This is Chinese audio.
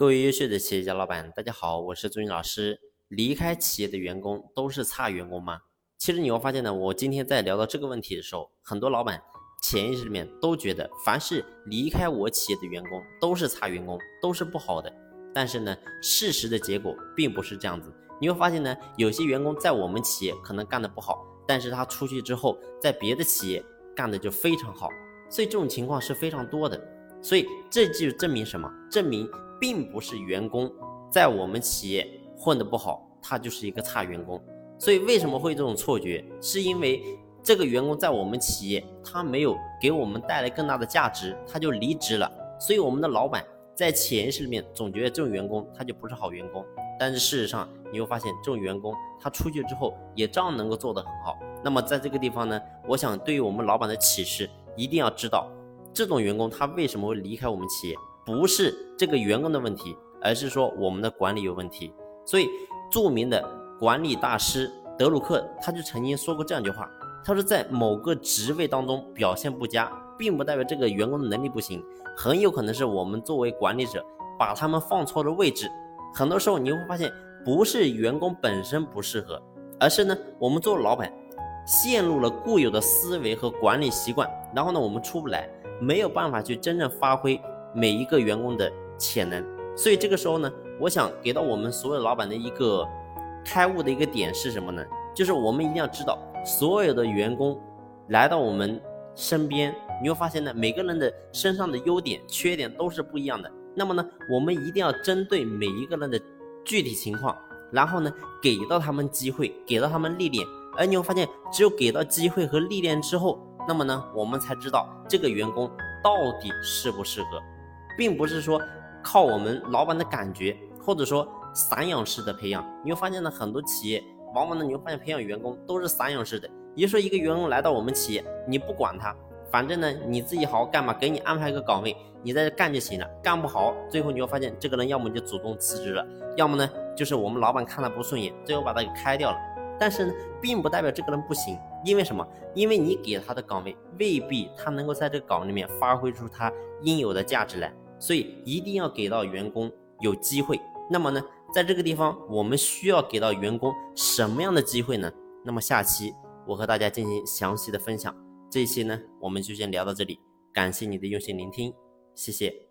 各位优秀的企业家老板，大家好，我是朱军老师。离开企业的员工都是差员工吗？其实你会发现呢，我今天在聊到这个问题的时候，很多老板潜意识里面都觉得，凡是离开我企业的员工都是差员工，都是不好的。但是呢，事实的结果并不是这样子。你会发现呢，有些员工在我们企业可能干得不好，但是他出去之后，在别的企业干的就非常好。所以这种情况是非常多的。所以这就证明什么？证明。并不是员工在我们企业混得不好，他就是一个差员工。所以为什么会这种错觉？是因为这个员工在我们企业他没有给我们带来更大的价值，他就离职了。所以我们的老板在潜意识里面总觉得这种员工他就不是好员工。但是事实上你会发现，这种员工他出去之后也照样能够做得很好。那么在这个地方呢，我想对于我们老板的启示，一定要知道这种员工他为什么会离开我们企业。不是这个员工的问题，而是说我们的管理有问题。所以，著名的管理大师德鲁克他就曾经说过这样一句话：他说，在某个职位当中表现不佳，并不代表这个员工的能力不行，很有可能是我们作为管理者把他们放错了位置。很多时候你会发现，不是员工本身不适合，而是呢，我们做老板陷入了固有的思维和管理习惯，然后呢，我们出不来，没有办法去真正发挥。每一个员工的潜能，所以这个时候呢，我想给到我们所有老板的一个开悟的一个点是什么呢？就是我们一定要知道，所有的员工来到我们身边，你会发现呢，每个人的身上的优点、缺点都是不一样的。那么呢，我们一定要针对每一个人的具体情况，然后呢，给到他们机会，给到他们历练。而你会发现，只有给到机会和历练之后，那么呢，我们才知道这个员工到底适不适合。并不是说靠我们老板的感觉，或者说散养式的培养，你会发现呢，很多企业往往呢，你会发现培养员工都是散养式的。也就说，一个员工来到我们企业，你不管他，反正呢你自己好好干嘛，给你安排一个岗位，你在这干就行了。干不好，最后你会发现这个人要么就主动辞职了，要么呢就是我们老板看他不顺眼，最后把他给开掉了。但是呢，并不代表这个人不行，因为什么？因为你给他的岗位未必他能够在这个岗位里面发挥出他应有的价值来。所以一定要给到员工有机会。那么呢，在这个地方，我们需要给到员工什么样的机会呢？那么下期我和大家进行详细的分享。这一期呢，我们就先聊到这里。感谢你的用心聆听，谢谢。